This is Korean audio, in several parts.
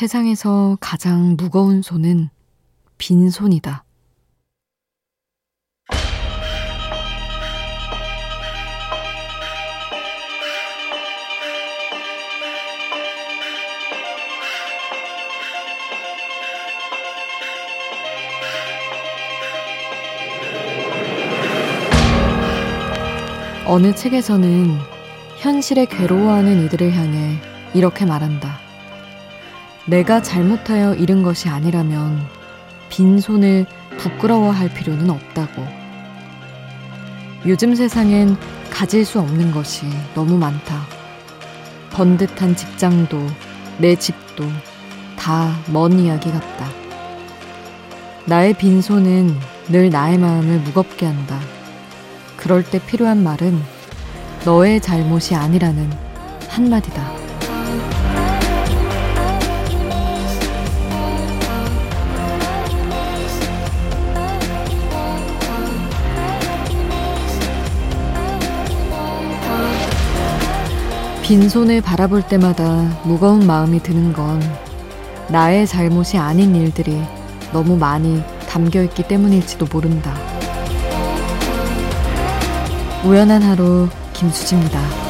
세상에서 가장 무거운 손은 빈손이다. 어느 책에서는 현실에 괴로워하는 이들을 향해 이렇게 말한다. 내가 잘못하여 잃은 것이 아니라면 빈손을 부끄러워할 필요는 없다고. 요즘 세상엔 가질 수 없는 것이 너무 많다. 번듯한 직장도 내 집도 다 먼 이야기 같다. 나의 빈손은 늘 나의 마음을 무겁게 한다. 그럴 때 필요한 말은 너의 잘못이 아니라는 한마디다. 빈손을 바라볼 때마다 무거운 마음이 드는 건 나의 잘못이 아닌 일들이 너무 많이 담겨 있기 때문일지도 모른다. 우연한 하루 김수지입니다.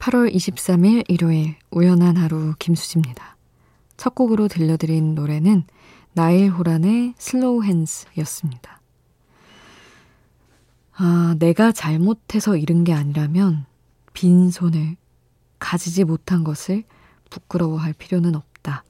8월 23일 일요일 우연한 하루 김수지입니다. 첫 곡으로 들려드린 노래는 나일 호란의 Slow Hands였습니다. 아, 내가 잘못해서 잃은 게 아니라면 빈손을 가지지 못한 것을 부끄러워할 필요는 없다.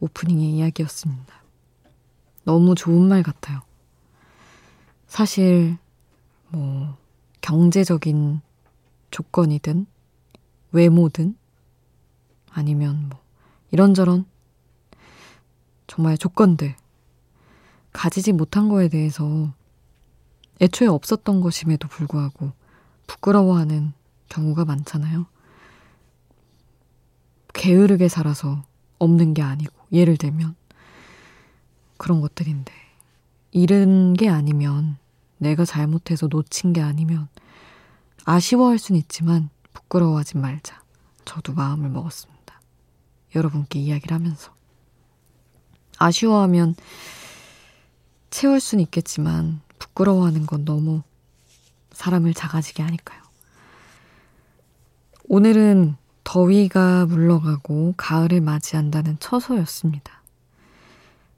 오프닝의 이야기였습니다. 너무 좋은 말 같아요. 사실, 뭐, 경제적인 조건이든 외모든? 아니면 뭐 이런저런? 정말 조건들. 가지지 못한 거에 대해서 애초에 없었던 것임에도 불구하고 부끄러워하는 경우가 많잖아요. 게으르게 살아서 없는 게 아니고 예를 들면. 그런 것들인데. 잃은 게 아니면 내가 잘못해서 놓친 게 아니면 아쉬워할 순 있지만 부끄러워하지 말자. 저도 마음을 먹었습니다. 여러분께 이야기를 하면서. 아쉬워하면 채울 순 있겠지만 부끄러워하는 건 너무 사람을 작아지게 하니까요. 오늘은 더위가 물러가고 가을을 맞이한다는 처소였습니다.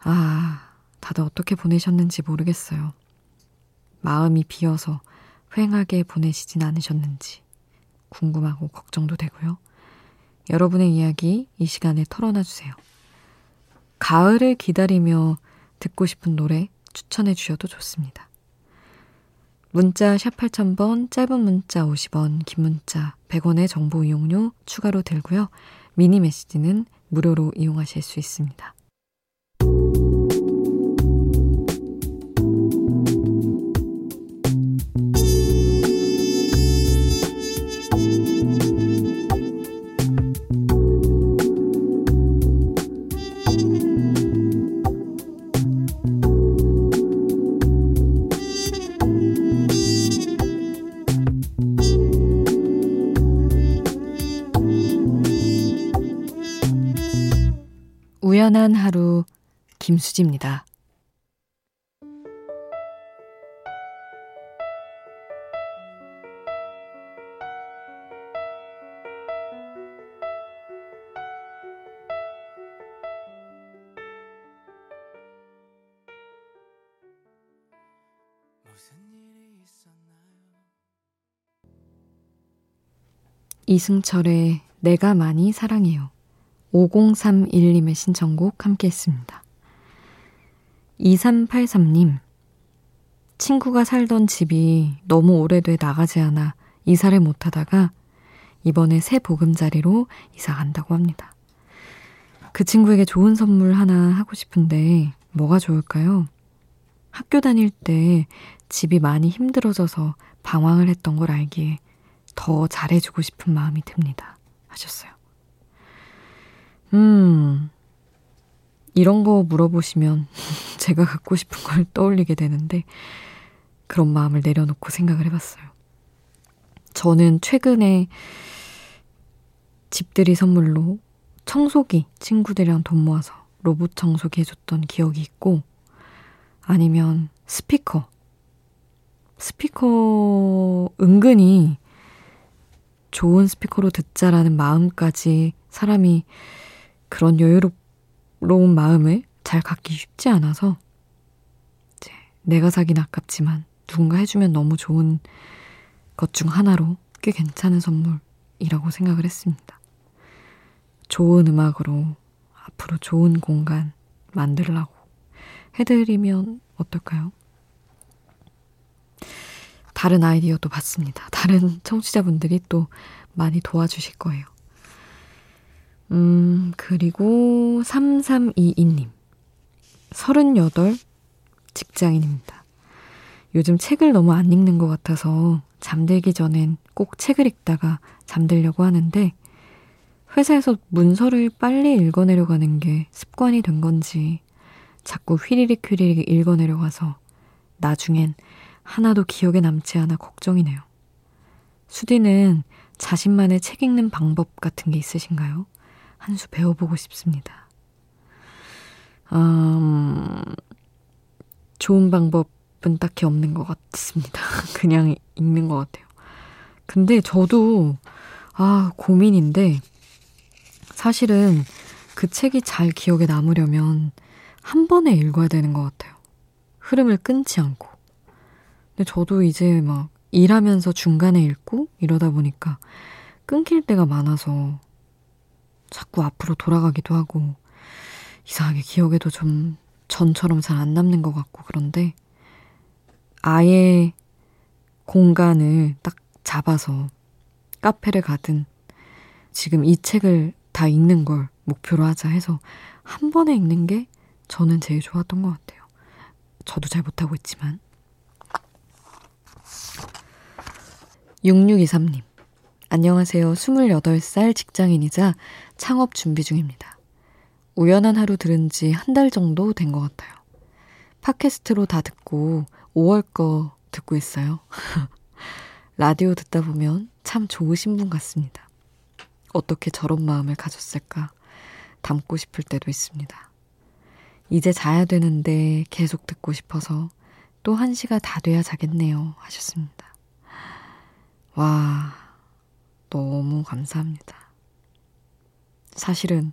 아, 다들 어떻게 보내셨는지 모르겠어요. 마음이 비어서 휑하게 보내시진 않으셨는지. 궁금하고 걱정도 되고요. 여러분의 이야기 이 시간에 털어놔 주세요. 가을을 기다리며 듣고 싶은 노래 추천해 주셔도 좋습니다. 문자 샵 8000번, 짧은 문자 50원, 긴 문자 100원의 정보 이용료 추가로 들고요. 미니 메시지는 무료로 이용하실 수 있습니다. 행복한 하루 김수지입니다. 이승철의 내가 많이 사랑해요. 5031님의 신청곡 함께 했습니다. 2383님, 친구가 살던 집이 너무 오래돼 나가지 않아 이사를 못 하다가 이번에 새 보금자리로 이사 간다고 합니다. 그 친구에게 좋은 선물 하나 하고 싶은데 뭐가 좋을까요? 학교 다닐 때 집이 많이 힘들어져서 방황을 했던 걸 알기에 더 잘해주고 싶은 마음이 듭니다. 하셨어요. 음, 이런 거 물어보시면 제가 갖고 싶은 걸 떠올리게 되는데 그런 마음을 내려놓고 생각을 해봤어요. 저는 최근에 집들이 선물로 청소기 친구들이랑 돈 모아서 로봇 청소기 해줬던 기억이 있고 아니면 스피커 스피커 은근히 좋은 스피커로 듣자라는 마음까지 사람이 그런 여유로운 마음을 잘 갖기 쉽지 않아서 이제 내가 사긴 아깝지만 누군가 해주면 너무 좋은 것 중 하나로 꽤 괜찮은 선물이라고 생각을 했습니다. 좋은 음악으로 앞으로 좋은 공간 만들라고 해드리면 어떨까요? 다른 아이디어도 봤습니다. 다른 청취자분들이 또 많이 도와주실 거예요. 음, 그리고 3322님. 38 직장인입니다. 요즘 책을 너무 안 읽는 것 같아서 잠들기 전엔 꼭 책을 읽다가 잠들려고 하는데 회사에서 문서를 빨리 읽어내려고 하는 게 습관이 된 건지 자꾸 휘리릭 휘리릭 읽어내려 가서 나중엔 하나도 기억에 남지 않아 걱정이네요. 수디는 자신만의 책 읽는 방법 같은 게 있으신가요? 한 수 배워보고 싶습니다. 음, 좋은 방법은 딱히 없는 것 같습니다. 그냥 읽는 것 같아요. 근데 저도, 아, 고민인데, 사실은 그 책이 잘 기억에 남으려면 한 번에 읽어야 되는 것 같아요. 흐름을 끊지 않고. 근데 저도 이제 막 일하면서 중간에 읽고 이러다 보니까 끊길 때가 많아서 자꾸 앞으로 돌아가기도 하고 이상하게 기억에도 좀 전처럼 잘 안 남는 것 같고 그런데 아예 공간을 딱 잡아서 카페를 가든 지금 이 책을 다 읽는 걸 목표로 하자 해서 한 번에 읽는 게 저는 제일 좋았던 것 같아요. 저도 잘 못하고 있지만. 6623님. 안녕하세요. 28살 직장인이자 창업 준비 중입니다. 우연한 하루 들은 지 한 달 정도 된 것 같아요. 팟캐스트로 다 듣고 5월 거 듣고 있어요. 라디오 듣다 보면 참 좋으신 분 같습니다. 어떻게 저런 마음을 가졌을까 담고 싶을 때도 있습니다. 이제 자야 되는데 계속 듣고 싶어서 또 한 시가 다 돼야 자겠네요. 하셨습니다. 와, 너무 감사합니다. 사실은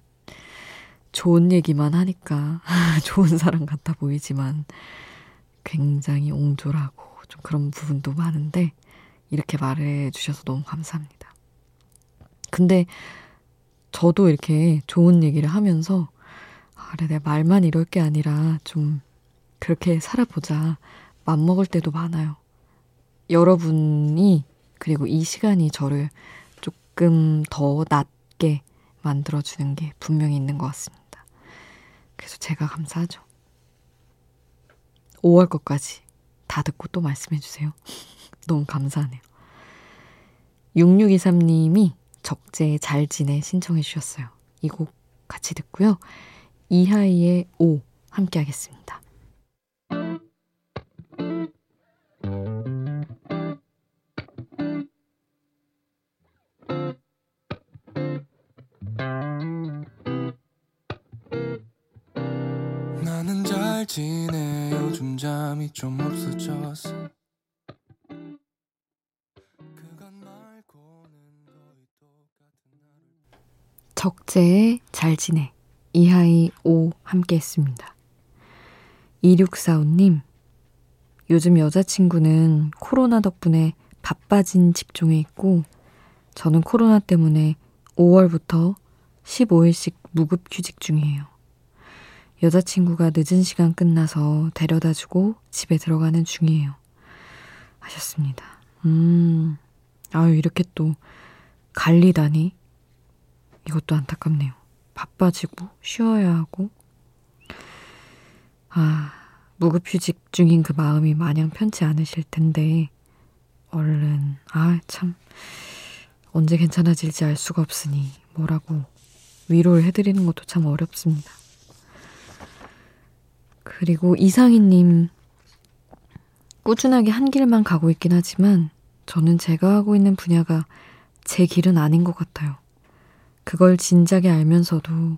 좋은 얘기만 하니까 좋은 사람 같아 보이지만 굉장히 옹졸하고 좀 그런 부분도 많은데 이렇게 말해 주셔서 너무 감사합니다. 근데 저도 이렇게 좋은 얘기를 하면서 아, 그래 내가 말만 이럴 게 아니라 좀 그렇게 살아보자 맘먹을 때도 많아요. 여러분이 그리고 이 시간이 저를 조금 더 낫게 만들어주는 게 분명히 있는 것 같습니다. 그래서 제가 감사하죠. 5월 것까지 다 듣고 또 말씀해주세요. 너무 감사하네요. 6623님이 적재 잘 지내 신청해 주셨어요. 이 곡 같이 듣고요. 이하이의 오 함께 하겠습니다. 적재의 잘 지내 이하이 오 함께 했습니다. 2645님 요즘 여자친구는 코로나 덕분에 바빠진 직종에 있고 저는 코로나 때문에 5월부터 15일씩 무급 휴직 중이에요. 여자친구가 늦은 시간 끝나서 데려다 주고 집에 들어가는 중이에요. 하셨습니다. 음, 아유, 이렇게 또 갈리다니? 이것도 안타깝네요. 바빠지고 쉬어야 하고. 아, 무급휴직 중인 그 마음이 마냥 편치 않으실 텐데, 얼른, 아, 참, 언제 괜찮아질지 알 수가 없으니 뭐라고 위로를 해드리는 것도 참 어렵습니다. 그리고 이상희님, 꾸준하게 한 길만 가고 있긴 하지만 저는 제가 하고 있는 분야가 제 길은 아닌 것 같아요. 그걸 진작에 알면서도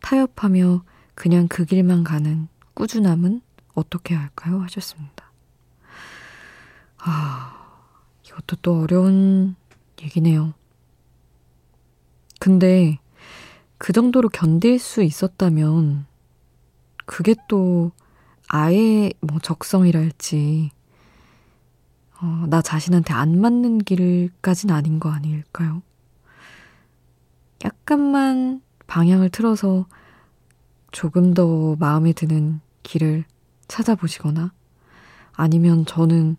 타협하며 그냥 그 길만 가는 꾸준함은 어떻게 할까요? 하셨습니다. 아, 이것도 또 어려운 얘기네요. 근데 그 정도로 견딜 수 있었다면 그게 또 아예 뭐 적성이랄지 어, 나 자신한테 안 맞는 길까진 아닌 거 아닐까요? 약간만 방향을 틀어서 조금 더 마음에 드는 길을 찾아보시거나 아니면 저는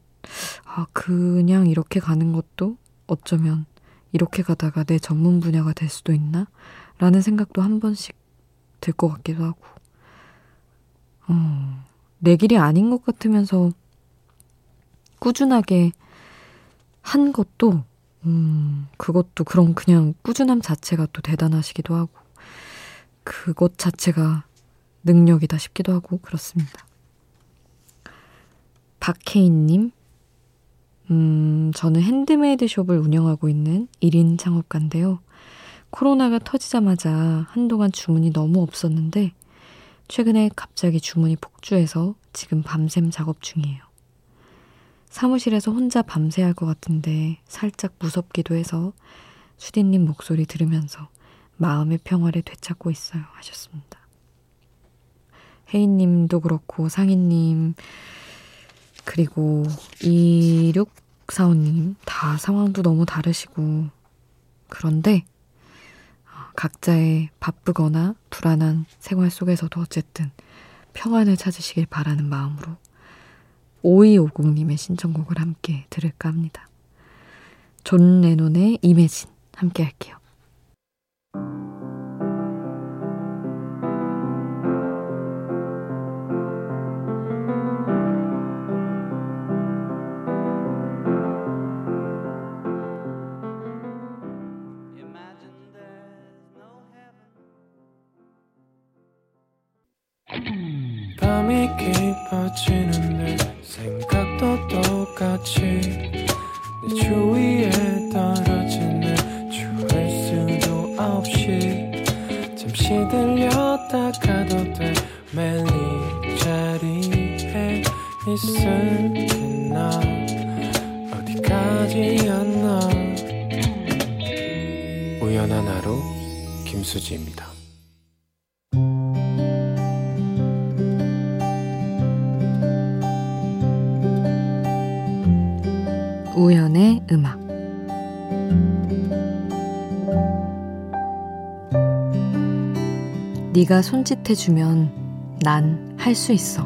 아, 그냥 이렇게 가는 것도 어쩌면 이렇게 가다가 내 전문 분야가 될 수도 있나? 라는 생각도 한 번씩 들 것 같기도 하고. 어, 내 길이 아닌 것 같으면서 꾸준하게 한 것도, 음, 그것도 그런 그냥 꾸준함 자체가 또 대단하시기도 하고, 그것 자체가 능력이다 싶기도 하고, 그렇습니다. 박혜인님, 음, 저는 핸드메이드 숍을 운영하고 있는 1인 창업가인데요. 코로나가 터지자마자 한동안 주문이 너무 없었는데, 최근에 갑자기 주문이 폭주해서 지금 밤샘 작업 중이에요. 사무실에서 혼자 밤새야 할것 같은데 살짝 무섭기도 해서 수디님 목소리 들으면서 마음의 평화를 되찾고 있어요. 하셨습니다. 혜인님도 그렇고 상희님 그리고 2645님 다 상황도 너무 다르시고 그런데 어, 각자의 바쁘거나 불안한 생활 속에서도 어쨌든 평안을 찾으시길 바라는 마음으로 5250님의 신청곡을 함께 들을까 합니다. 존 레논의 Imagine 함께 할게요. 잠시 들렸다 가도 돼 매일 이 자리에 있을나 어디 가지 않나 우연한 하루 김수지입니다. 네가 손짓해주면 난 할 수 있어.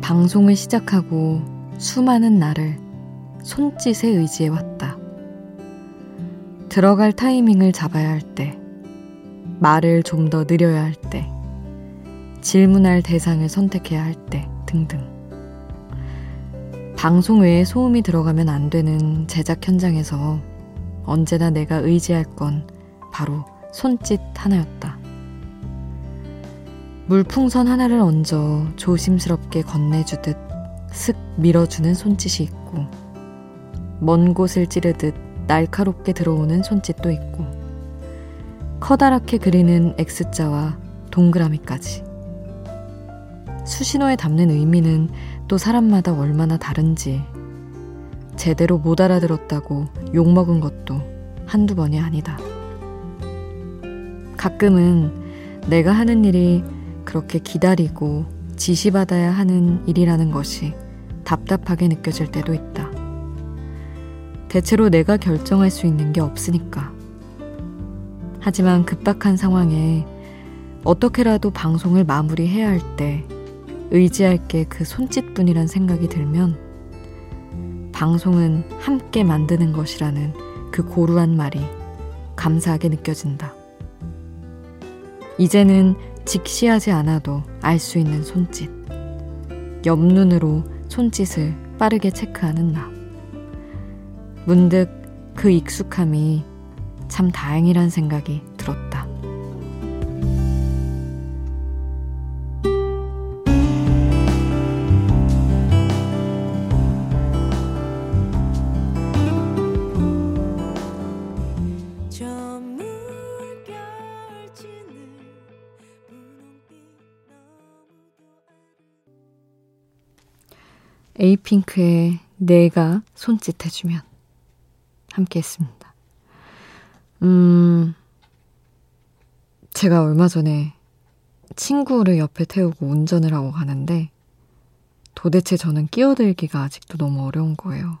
방송을 시작하고 수많은 나를 손짓에 의지해왔다. 들어갈 타이밍을 잡아야 할 때, 말을 좀 더 느려야 할 때, 질문할 대상을 선택해야 할 때 등등. 방송 외에 소음이 들어가면 안 되는 제작 현장에서 언제나 내가 의지할 건 바로 손짓 하나였다. 물풍선 하나를 얹어 조심스럽게 건네주듯 슥 밀어주는 손짓이 있고, 먼 곳을 찌르듯 날카롭게 들어오는 손짓도 있고, 커다랗게 그리는 X자와 동그라미까지. 수신호에 담는 의미는 또 사람마다 얼마나 다른지 제대로 못 알아들었다고 욕먹은 것도 한두 번이 아니다. 가끔은 내가 하는 일이 그렇게 기다리고 지시받아야 하는 일이라는 것이 답답하게 느껴질 때도 있다. 대체로 내가 결정할 수 있는 게 없으니까. 하지만 급박한 상황에 어떻게라도 방송을 마무리해야 할 때 의지할 게 그 손짓뿐이란 생각이 들면 방송은 함께 만드는 것이라는 그 고루한 말이 감사하게 느껴진다. 이제는 직시하지 않아도 알 수 있는 손짓. 옆눈으로 손짓을 빠르게 체크하는 나. 문득 그 익숙함이 참 다행이란 생각이 들었다. 에이핑크의 내가 손짓해주면 함께 했습니다. 음, 제가 얼마 전에 친구를 옆에 태우고 운전을 하고 가는데 도대체 저는 끼어들기가 아직도 너무 어려운 거예요.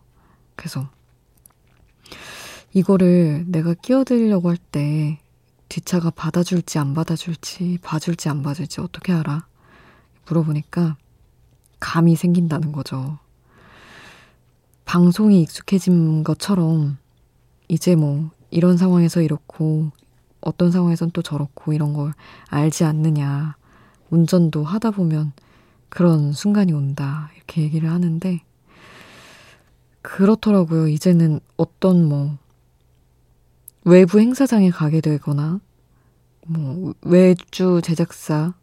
그래서 이거를 내가 끼어들려고 할 때 뒷차가 받아줄지 안 받아줄지 봐줄지 안 봐줄지 어떻게 알아? 물어보니까 감이 생긴다는 거죠. 방송이 익숙해진 것처럼 이제 뭐 이런 상황에서 이렇고 어떤 상황에선 또 저렇고 이런 걸 알지 않느냐. 운전도 하다 보면 그런 순간이 온다. 이렇게 얘기를 하는데 그렇더라고요. 이제는 어떤 뭐 외부 행사장에 가게 되거나 뭐 외주 제작사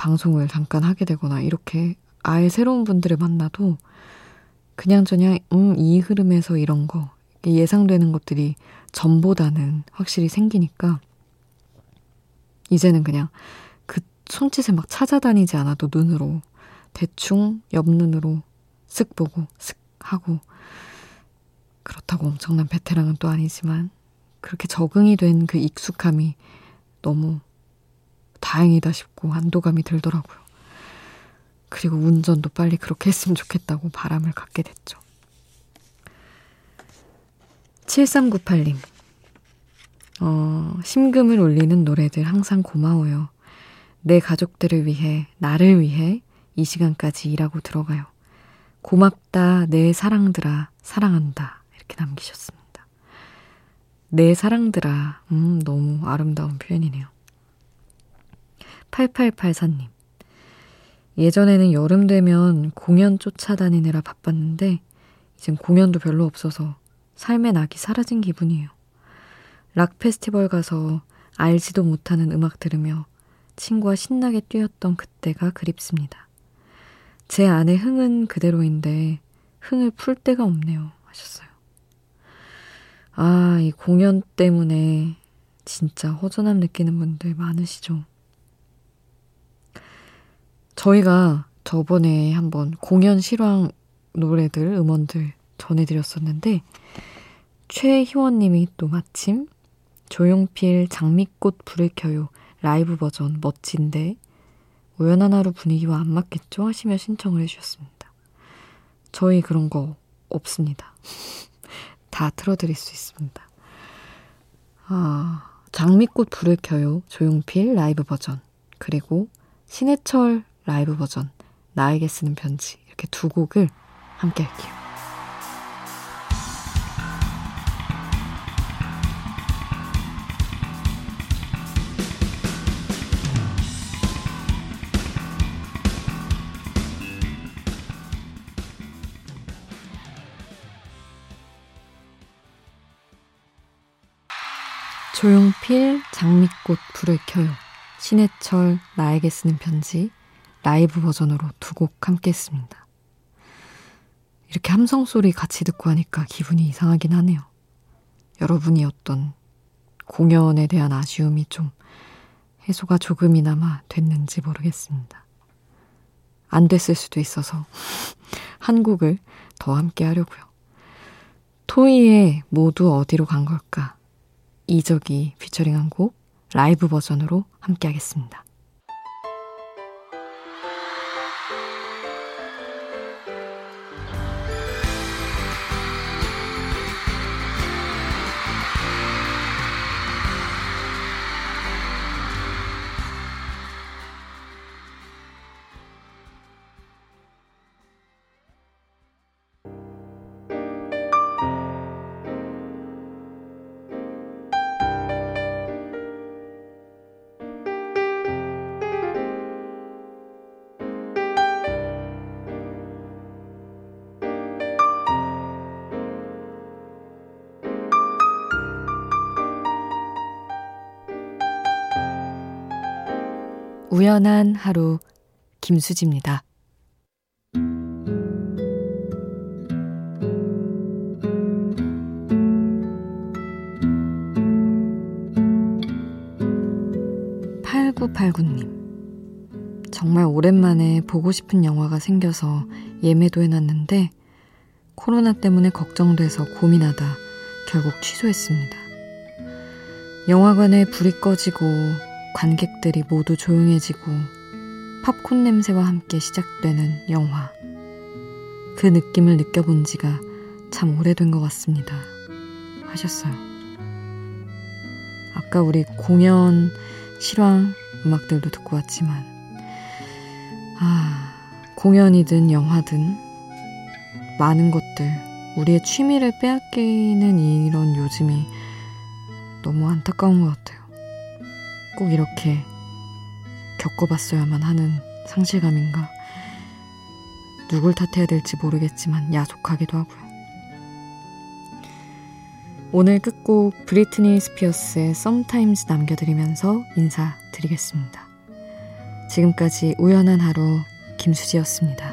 방송을 잠깐 하게 되거나 이렇게 아예 새로운 분들을 만나도 그냥저냥 음, 이 흐름에서 이런 거 예상되는 것들이 전보다는 확실히 생기니까 이제는 그냥 그 손짓을 막 찾아다니지 않아도 눈으로 대충 옆눈으로 쓱 보고 쓱 하고 그렇다고 엄청난 베테랑은 또 아니지만 그렇게 적응이 된 그 익숙함이 너무 다행이다 싶고 안도감이 들더라고요. 그리고 운전도 빨리 그렇게 했으면 좋겠다고 바람을 갖게 됐죠. 7398님. 어, 심금을 울리는 노래들 항상 고마워요. 내 가족들을 위해, 나를 위해 이 시간까지 일하고 들어가요. 고맙다, 내 사랑들아, 사랑한다. 이렇게 남기셨습니다. 내 사랑들아, 음, 너무 아름다운 표현이네요. 8884님. 예전에는 여름 되면 공연 쫓아다니느라 바빴는데, 이젠 공연도 별로 없어서 삶의 낙이 사라진 기분이에요. 락 페스티벌 가서 알지도 못하는 음악 들으며 친구와 신나게 뛰었던 그때가 그립습니다. 제 안의 흥은 그대로인데 흥을 풀 데가 없네요. 하셨어요. 아, 이 공연 때문에 진짜 허전함 느끼는 분들 많으시죠? 저희가 저번에 한번 공연 실황 노래들, 음원들 전해드렸었는데, 최희원님이 또 마침 조용필 장미꽃 불을 켜요 라이브 버전 멋진데 우연한 하루 분위기와 안 맞겠죠? 하시며 신청을 해주셨습니다. 저희 그런 거 없습니다. 다 틀어드릴 수 있습니다. 아, 장미꽃 불을 켜요 조용필 라이브 버전 그리고 신해철 라이브 버전, 나에게 쓰는 편지 이렇게 두 곡을 함께 할게요. 조용필 장미꽃 불을 켜요. 신해철 나에게 쓰는 편지 라이브 버전으로 두 곡 함께 했습니다. 이렇게 함성 소리 같이 듣고 하니까 기분이 이상하긴 하네요. 여러분이 어떤 공연에 대한 아쉬움이 좀 해소가 조금이나마 됐는지 모르겠습니다. 안 됐을 수도 있어서 한 곡을 더 함께 하려고요. 토이의 모두 어디로 간 걸까? 이적이 피처링한 곡 라이브 버전으로 함께 하겠습니다. 우연한 하루 김수지입니다. 8989님. 정말 오랜만에 보고 싶은 영화가 생겨서 예매도 해놨는데 코로나 때문에 걱정돼서 고민하다 결국 취소했습니다. 영화관에 불이 꺼지고 관객들이 모두 조용해지고 팝콘 냄새와 함께 시작되는 영화. 그 느낌을 느껴본 지가 참 오래된 것 같습니다. 하셨어요. 아까 우리 공연 실황 음악들도 듣고 왔지만, 아, 공연이든 영화든 많은 것들, 우리의 취미를 빼앗기는 이런 요즘이 너무 안타까운 것 같아요. 꼭 이렇게 겪어봤어야만 하는 상실감인가. 누굴 탓해야 될지 모르겠지만 야속하기도 하고요. 오늘 끝곡 브리트니 스피어스의 Sometimes 남겨드리면서 인사드리겠습니다. 지금까지 우연한 하루 김수지였습니다.